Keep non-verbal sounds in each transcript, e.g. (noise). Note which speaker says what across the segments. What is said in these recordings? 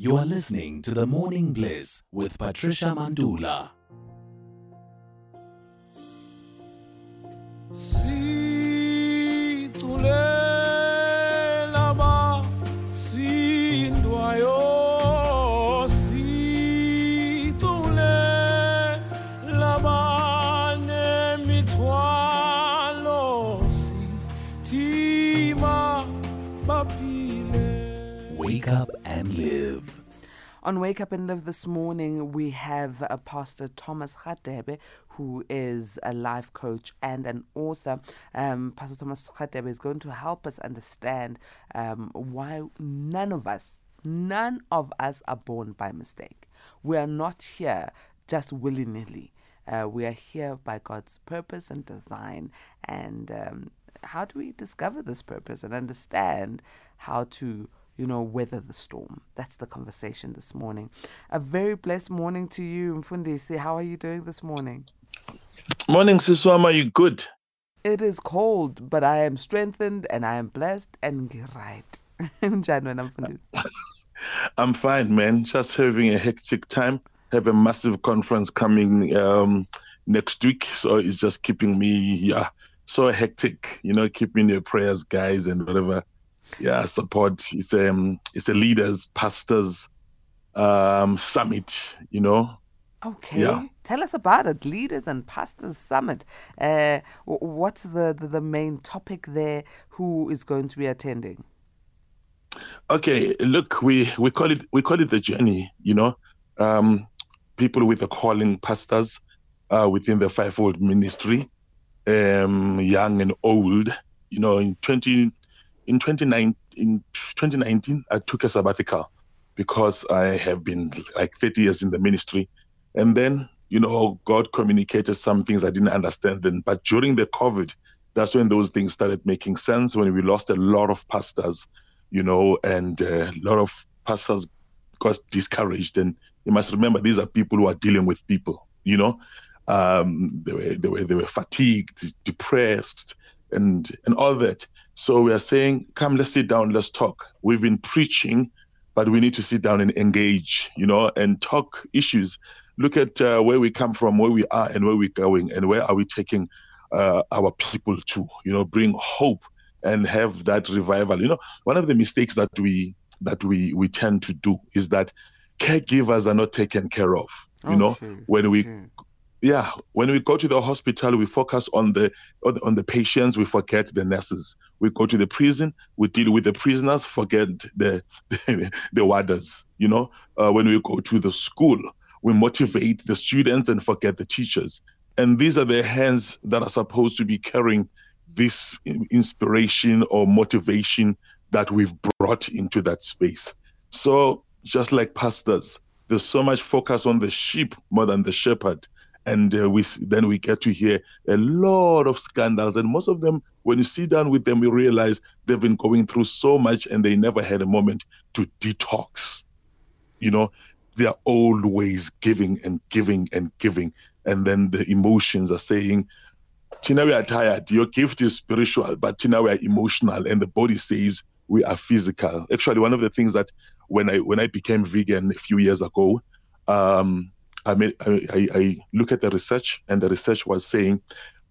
Speaker 1: You are listening to the Morning Bliss with Patricia Mandula.
Speaker 2: On Wake Up and Live this morning, we have uh, Pastor Thomas Radebe, who is a life coach and an author. Um, Pastor Thomas Radebe is going to help us understand um, why none of us, none of us are born by mistake. We are not here just willy nilly. Uh, we are here by God's purpose and design. And um, how do we discover this purpose and understand how to you know, weather the storm. That's the conversation this morning. A very blessed morning to you, Mfundisi. How are you doing this morning?
Speaker 3: Morning, Siswama. You good?
Speaker 2: It is cold, but I am strengthened and I am blessed and right. Njani wena, Mfundisi? (laughs)
Speaker 3: I'm fine, man. Just having a hectic time. Have a massive conference coming um, next week, so it's just keeping me yeah so hectic. You know, keeping your prayers, guys, and whatever. Yeah, support. It's um, it's a leaders, pastors um, summit. You know,
Speaker 2: Okay.
Speaker 3: Yeah.
Speaker 2: Tell us about it. Leaders and Pastors Summit. Uh, what's the, the, the main topic there? Who is going to be attending?
Speaker 3: Okay, look, we we call it we call it the journey. You know, um, people with a calling, pastors uh, within the fivefold ministry, um, young and old. You know, in twenty in twenty nine in twenty nineteen, I took a sabbatical because I have been like thirty years in the ministry, and then you know God communicated some things I didn't understand then. But during the COVID, that's when those things started making sense. When we lost a lot of pastors you know, and a lot of pastors got discouraged. And you must remember, these are people who are dealing with people, you know. Um, they were they were they were fatigued, depressed, and and all that. So we are saying, come, let's sit down, let's talk. We've been preaching, but we need to sit down and engage, you know, and talk issues. Look at uh, where we come from, where we are, and where we're going, and where are we taking uh, our people to, you know, bring hope and have that revival. You know, one of the mistakes that we that we we tend to do is that caregivers are not taken care of. You
Speaker 2: Oh,
Speaker 3: know,
Speaker 2: true,
Speaker 3: when we
Speaker 2: true.
Speaker 3: Yeah, when we go to the hospital, we focus on the on the- patients. We forget the nurses. We go to the prison, we deal with the prisoners, forget the (laughs) the warders. You know, uh, when we go to the school, we motivate the students and forget the teachers. And these are the hands that are supposed to be carrying this inspiration or motivation that we've brought into that space. So just like pastors, there's so much focus on the sheep more than the shepherd and uh, we then we get to hear a lot of scandals and most of them when you sit down with them you realize they've been going through so much and they never had a moment to detox you know they are always giving and giving and giving and then the emotions are saying Tina, we are tired. Your gift is spiritual, but Tina, we are emotional, and the body says we are physical. Actually, one of the things that when I when I became vegan a few years ago, um, I made I, I, look at the research, and the research was saying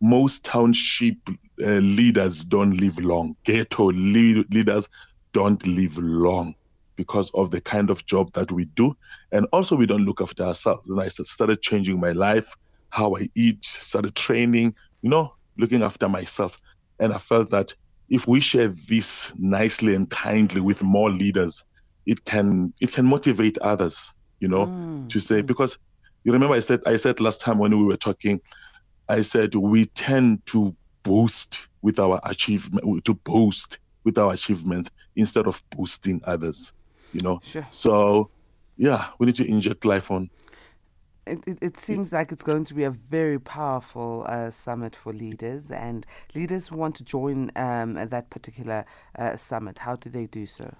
Speaker 3: most township uh, leaders don't live long. Ghetto le- leaders don't live long because of the kind of job that we do, and also we don't look after ourselves. And I started changing my life, how I eat, started training, you know, looking after myself. And I felt that if we share this nicely and kindly with more leaders, it can it can motivate others, you know,
Speaker 2: Mm,
Speaker 3: to say because you remember I said I said last time when we were talking, I said we tend to boast with our achievement to boast with our achievements instead of boosting others, you know.
Speaker 2: Sure.
Speaker 3: So yeah, we need to inject life on.
Speaker 2: It, it, it seems like it's going to be a very powerful uh, summit for leaders, and leaders who want to join um, that particular uh, summit. How do they do so?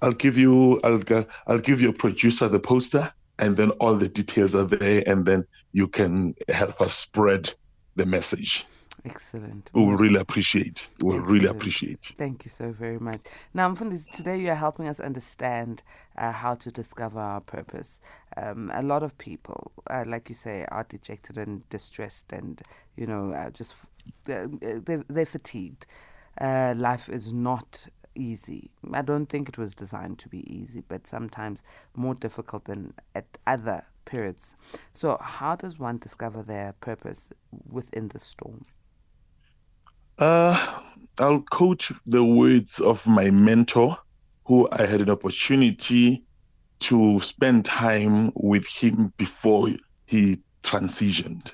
Speaker 3: I'll give you I'll I'll give your producer the poster and then all the details are there and then you can help us spread the message.
Speaker 2: Excellent.
Speaker 3: We will really appreciate. We will really appreciate.
Speaker 2: Thank you so very much. Now, Mfundisi, today you are helping us understand uh, how to discover our purpose. Um, a lot of people, uh, like you say, are dejected and distressed, and you know, uh, just f- uh, they're, they're fatigued. Uh, life is not easy. I don't think it was designed to be easy, but sometimes more difficult than at other periods. So, how does one discover their purpose within the storm?
Speaker 3: Uh, I'll quote the words of my mentor, who I had an opportunity to spend time with him before he transitioned.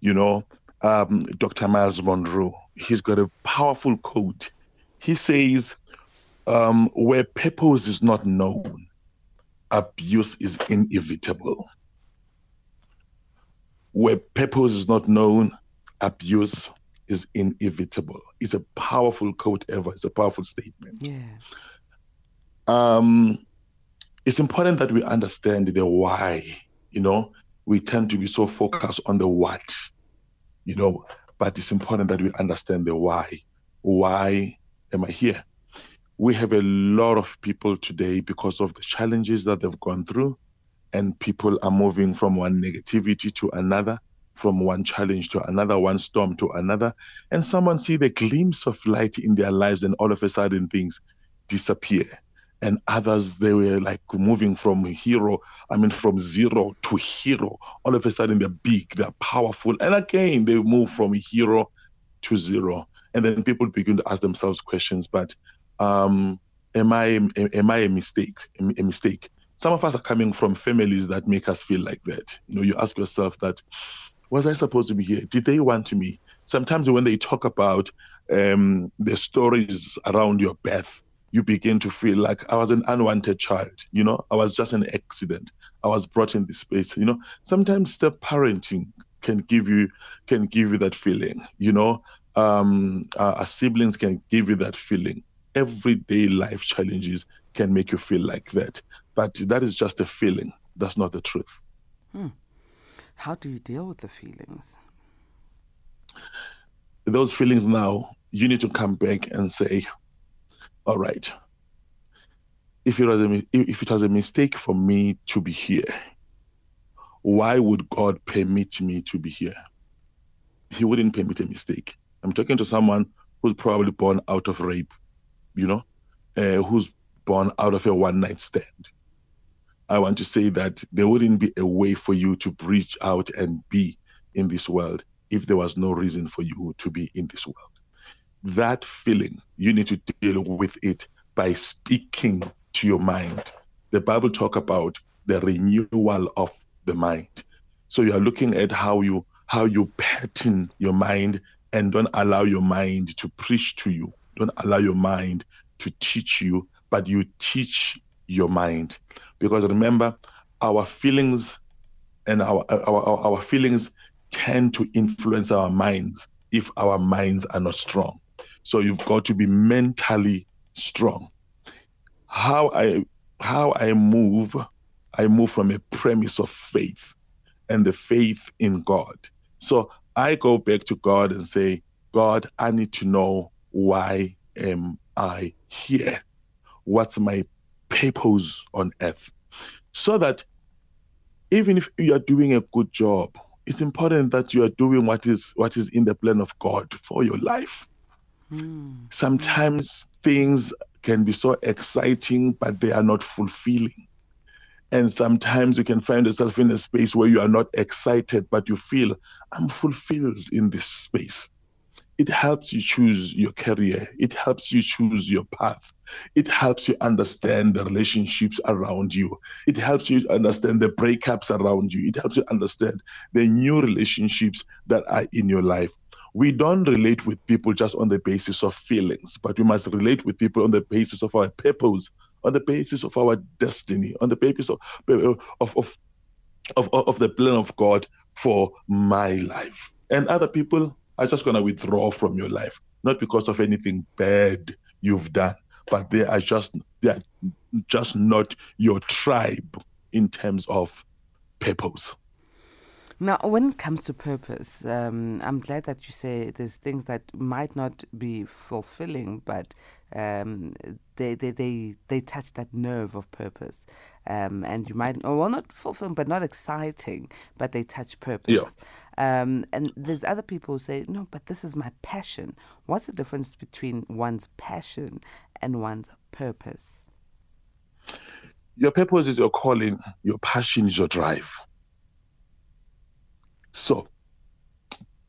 Speaker 3: You know, um, Dr. Myles Munroe. He's got a powerful quote. He says, um, "Where purpose is not known, abuse is inevitable. Where purpose is not known, abuse is inevitable. It's a powerful quote ever. It's a powerful statement.
Speaker 2: Yeah.
Speaker 3: Um, it's important that we understand the why. You know, we tend to be so focused on the what, you know, but it's important that we understand the why. Why am I here? We have a lot of people today because of the challenges that they've gone through, and people are moving from one negativity to another, from one challenge to another, one storm to another, and someone see the glimpse of light in their lives, and all of a sudden things disappear. And others, they were like moving from hero, I mean, from zero to hero. All of a sudden, they're big, they're powerful. And again, they move from hero to zero. And then people begin to ask themselves questions, but um, am I am I a mistake? A mistake. Some of us are coming from families that make us feel like that. You know, you ask yourself that, was I supposed to be here? Did they want me? Sometimes when they talk about um, the stories around your birth, you begin to feel like I was an unwanted child. You know, I was just an accident. I was brought in this space. You know, sometimes step parenting can give you can give you that feeling. You know, um, uh, our siblings can give you that feeling. Everyday life challenges can make you feel like that, but that is just a feeling. That's not the truth. Hmm.
Speaker 2: How do you deal with the feelings?
Speaker 3: Those feelings now, you need to come back and say, all right, if it was a, if it was a mistake for me to be here, why would God permit me to be here? He wouldn't permit a mistake. I'm talking to someone who's probably born out of rape, you know, uh, who's born out of a one night stand. I want to say that there wouldn't be a way for you to reach out and be in this world if there was no reason for you to be in this world. That feeling, you need to deal with it by speaking to your mind. The Bible talk about the renewal of the mind. So you are looking at how you how you pattern your mind and don't allow your mind to preach to you. Don't allow your mind to teach you, but you teach your mind. Because remember, our feelings and our our, our, feelings tend to influence our minds if our minds are not strong. So you've got to be mentally strong. How I how I move, I move from a premise of faith and the faith in God. So I go back to God and say, God, I need to know why am I here? What's my purpose on earth? So that even if you are doing a good job, it's important that you are doing what is what is in the plan of God for your life. Hmm. Sometimes things can be so exciting, but they are not fulfilling. And sometimes you can find yourself in a space where you are not excited, but you feel, I'm fulfilled in this space. It helps you choose your career. It helps you choose your path. It helps you understand the relationships around you. It helps you understand the breakups around you. It helps you understand the new relationships that are in your life. We don't relate with people just on the basis of feelings, but we must relate with people on the basis of our purpose, on the basis of our destiny, on the basis of of of of, of the plan of God for my life. And other people are just going to withdraw from your life, not because of anything bad you've done, but they are just they are just not your tribe in terms of purpose.
Speaker 2: Now, when it comes to purpose, um, I'm glad that you say there's things that might not be fulfilling, but um, they, they, they, they touch that nerve of purpose. Um, and you might, oh, well, not fulfilling, but not exciting, but they touch purpose. Um, and there's other people who say, no, but this is my passion. What's the difference between one's passion and one's purpose?
Speaker 3: Your purpose is your calling, your passion is your drive. So,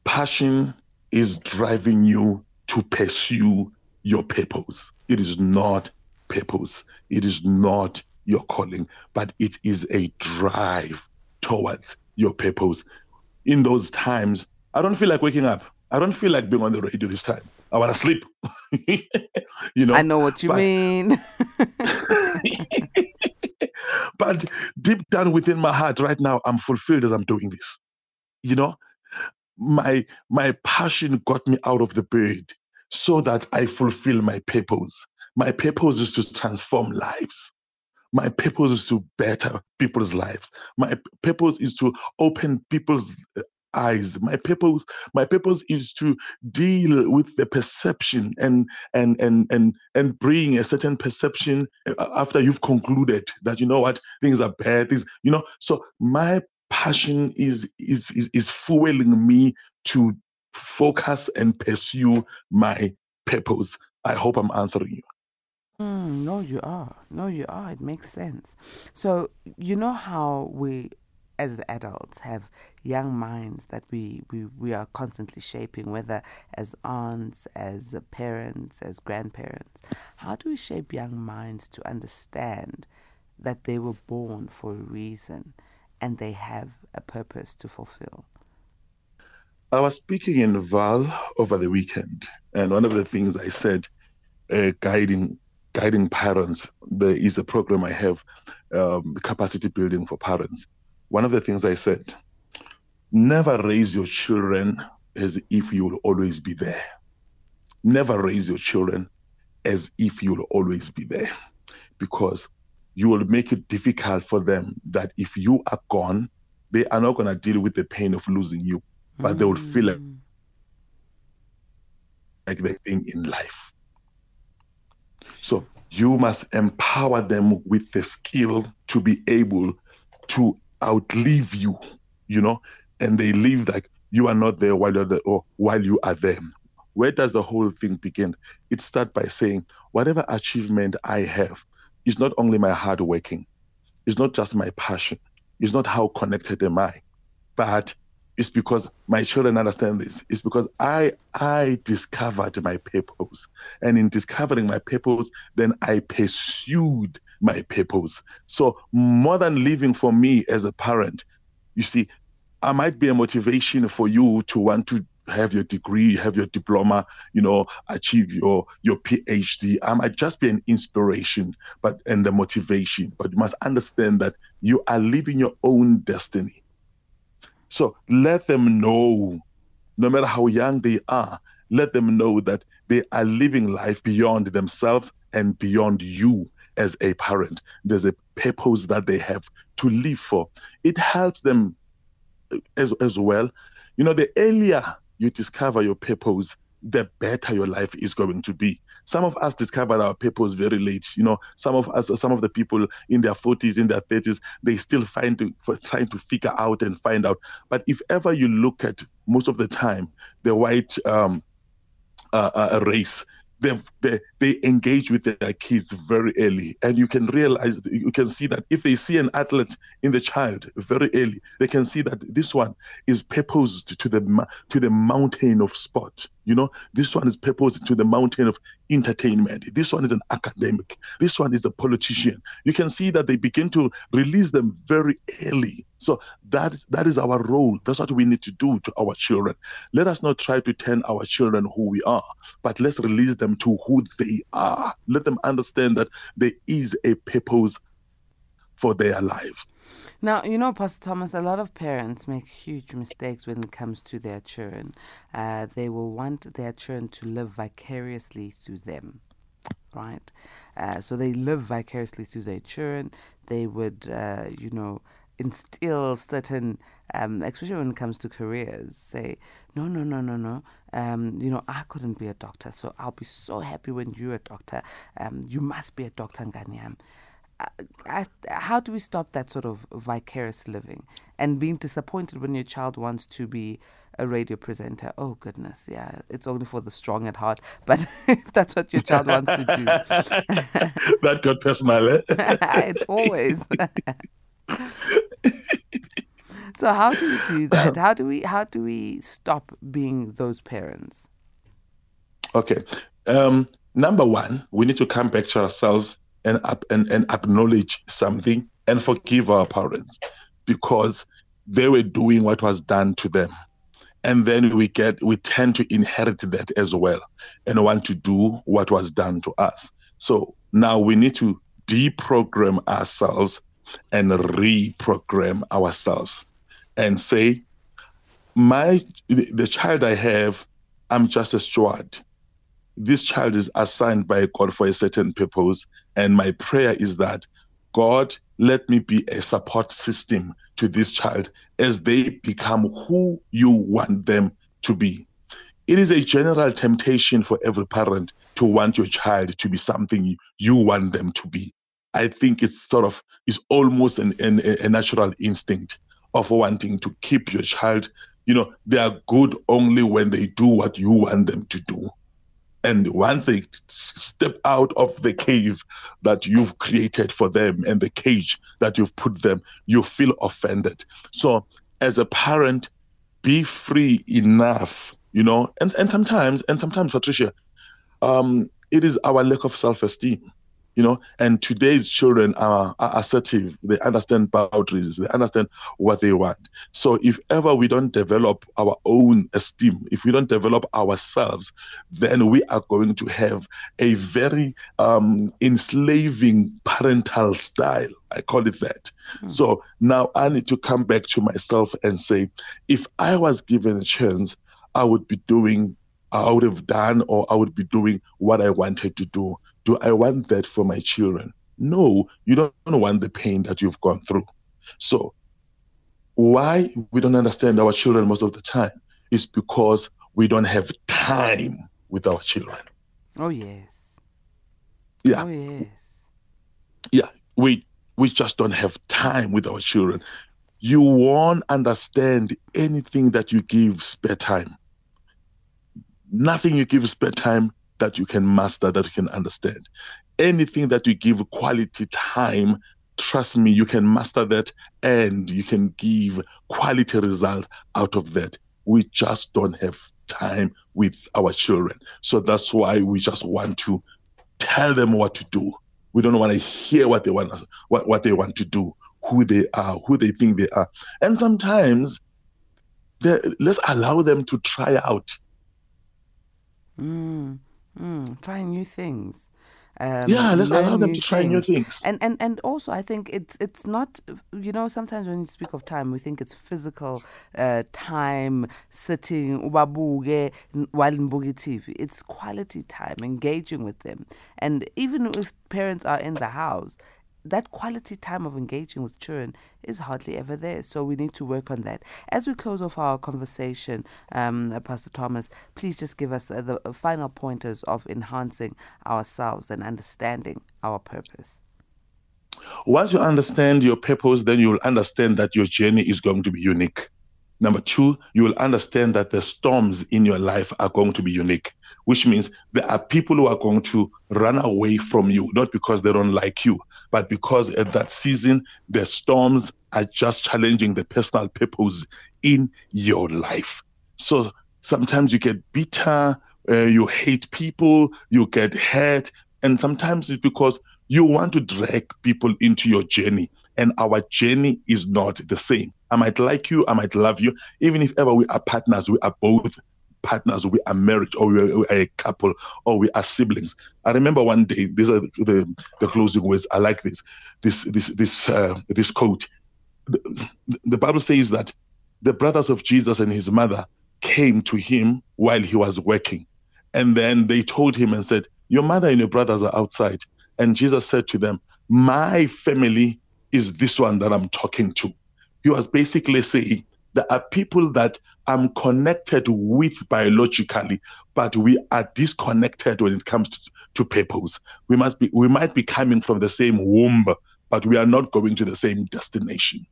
Speaker 3: passion is driving you to pursue your purpose. It is not purpose, it is not your calling, but it is a drive towards your purpose. In those times, I don't feel like waking up. I don't feel like being on the radio this time. I want to sleep. (laughs) you know.
Speaker 2: I know what you
Speaker 3: but-
Speaker 2: mean. (laughs)
Speaker 3: but deep down within my heart right now i'm fulfilled as i'm doing this you know my my passion got me out of the bed so that i fulfill my purpose my purpose is to transform lives my purpose is to better people's lives. My purpose is to open people's uh, eyes. My purpose my purpose is to deal with the perception and and and and and bring a certain perception uh, after you've concluded that you know what things are bad things you know. So my passion is is is, is fueling me to focus and pursue my purpose. I hope i'm answering you
Speaker 2: Mm, no, you are. No, you are. It makes sense. So, you know how we, as adults, have young minds that we, we, we are constantly shaping, whether as aunts, as parents, as grandparents. How do we shape young minds to understand that they were born for a reason and they have a purpose to fulfill?
Speaker 3: I was speaking in Vaal over the weekend, and one of the things I said, uh, guiding guiding parents, there is a program I have, um, capacity building for parents. One of the things I said, never raise your children as if you will always be there. Never raise your children as if you will always be there, because you will make it difficult for them that if you are gone, they are not going to deal with the pain of losing you but they will feel like,
Speaker 2: Mm.
Speaker 3: like they're being in life. So you must empower them with the skill to be able to outlive you, you know, and they live like you are not there while you're there or while you are there. Where does the whole thing begin? It starts by saying, whatever achievement I have is not only my hard working, it's not just my passion, it's not how connected am I, but it's because my children understand this. It's because I I discovered my purpose, and in discovering my purpose, then I pursued my purpose. So more than living for me as a parent, you see, I might be a motivation for you to want to have your degree, have your diploma, you know, achieve your your PhD. I might just be an inspiration, but and the motivation. But you must understand that you are living your own destiny. So let them know, no matter how young they are, let them know that they are living life beyond themselves and beyond you as a parent. There's a purpose that they have to live for. It helps them as, as well. You know, the earlier you discover your purpose, the better your life is going to be. Some of us discovered our purpose very late. You know, some of us, some of the people in their 40s, in their 30s, they still find to, trying to figure out and find out. But if ever you look at most of the time, the white um, uh, uh, race, they, they they engage with their kids very early, and you can realize, you can see that if they see an athlete in the child very early, they can see that this one is purposed to the to the mountain of sport. You know, this one is purposed to the mountain of entertainment. This one is an academic. This one is a politician. You can see that they begin to release them very early. So that that is our role. That's what we need to do to our children. Let us not try to turn our children who we are, but let's release them to who they are. Let them understand that there is a purpose for their life.
Speaker 2: Now, you know, Pastor Thomas, a lot of parents make huge mistakes when it comes to their children. Uh, they will want their children to live vicariously through them, right? Uh, so they live vicariously through their children. They would, uh, you know, instill certain, um, especially when it comes to careers, say, no, no, no, no, no. Um, you know, I couldn't be a doctor, so I'll be so happy when you're a doctor. Um, you must be a doctor, Nganyam. I, how do we stop that sort of vicarious living and being disappointed when your child wants to be a radio presenter? Oh goodness, yeah, it's only for the strong at heart. (laughs) But if that's what your child wants to do, (laughs)
Speaker 3: that got personal. Eh? (laughs)
Speaker 2: it's always. so how do we do that? How do we how do we stop being those parents?
Speaker 3: Okay. Um, number one, we need to come back to ourselves and, and, and acknowledge something and forgive our parents because they were doing what was done to them. And then we get we tend to inherit that as well and want to do what was done to us. So now we need to deprogram ourselves and reprogram ourselves and say my the child i have i'm just a steward this child is assigned by God for a certain purpose. And my prayer is that God, let me be a support system to this child as they become who you want them to be. It is a general temptation for every parent to want your child to be something you want them to be. I think it's sort of is almost an, an, a natural instinct of wanting to keep your child. You know, they are good only when they do what you want them to do. And once they step out of the cave that you've created for them and the cage that you've put them, you feel offended. So, as a parent, be free enough, you know, and, and sometimes, and sometimes, Patricia, um, it is our lack of self esteem you know and today's children are, are, assertive. They understand boundaries. They understand what they want. So if ever we don't develop our own esteem if we don't develop ourselves then we are going to have a very um, enslaving parental style. I call it that. Mm. so now i need to come back to myself and say if i was given a chance i would be doing I would have done or I would be doing what I wanted to do. Do I want that for my children? No, you don't want the pain that you've gone through. So, why we don't understand our children most of the time is because we don't have time with our children.
Speaker 2: Oh yes.
Speaker 3: Yeah.
Speaker 2: Oh yes.
Speaker 3: Yeah. We we just don't have time with our children. You won't understand anything that you give spare time nothing you give spare time that you can master, that you can understand. Anything that you give quality time, trust me, you can master that and you can give quality result out of that. We just don't have time with our children. So that's why we just want to tell them what to do. We don't want to hear what they want what, what they want to do, who they are, who they think they are. And sometimes let's allow them to try out
Speaker 2: Mm, mm, try new things.
Speaker 3: Um, yeah, let's allow them to try things. new things.
Speaker 2: And and and also, I think it's it's not you know sometimes when you speak of time, we think it's physical uh, time sitting ubabuke while TV. It's quality time, engaging with them, and even if parents are in the house, that quality time of engaging with children is hardly ever there. So we need to work on that. As we close off our conversation, um, Pastor Thomas, please just give us uh, the uh, final pointers of enhancing ourselves and understanding our purpose.
Speaker 3: Once you understand your purpose, then you will understand that your journey is going to be unique. Number two, you will understand that the storms in your life are going to be unique, which means there are people who are going to run away from you, not because they don't like you, but because at that season, the storms are just challenging the personal purpose in your life. So sometimes you get bitter, uh, you hate people, you get hurt, and sometimes it's because you want to drag people into your journey, and our journey is not the same. I might like you, I might love you. Even if ever we are partners, we are both partners, we are married, or we are, we are a couple, or we are siblings. I remember one day, these are the, the closing words. I like this, this, this, this, uh, this quote. The, the Bible says that the brothers of Jesus and his mother came to him while he was working. And then they told him and said, Your mother and your brothers are outside. And Jesus said to them, My family is this one that I'm talking to. He was basically saying there are people that I'm connected with biologically, but we are disconnected when it comes to, to purpose. We must be we might be coming from the same womb, but we are not going to the same destination.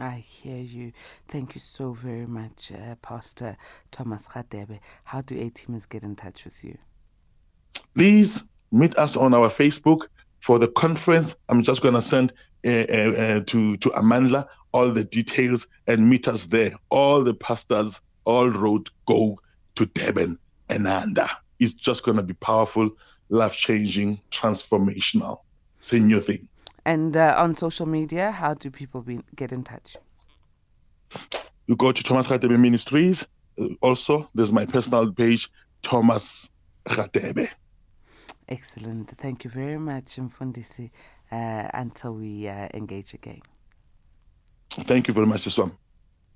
Speaker 2: I hear you. Thank you so very much, uh, Pastor Thomas Radebe. How do A teamers get in touch with you?
Speaker 3: Please meet us on our Facebook for the conference. I'm just going to send uh, uh, uh, to to Amandla all the details and meet us there. All the pastors, all road go to Durban and Anda. It's just going to be powerful, life changing, transformational. It's a new thing.
Speaker 2: And uh, on social media, how do people be, get in touch?
Speaker 3: You go to Thomas Radebe Ministries. Uh, also, there's my personal page, Thomas Radebe.
Speaker 2: Excellent. Thank you very much, Mfundisi. Uh, until we uh, engage again.
Speaker 3: Thank you very much, Iswam.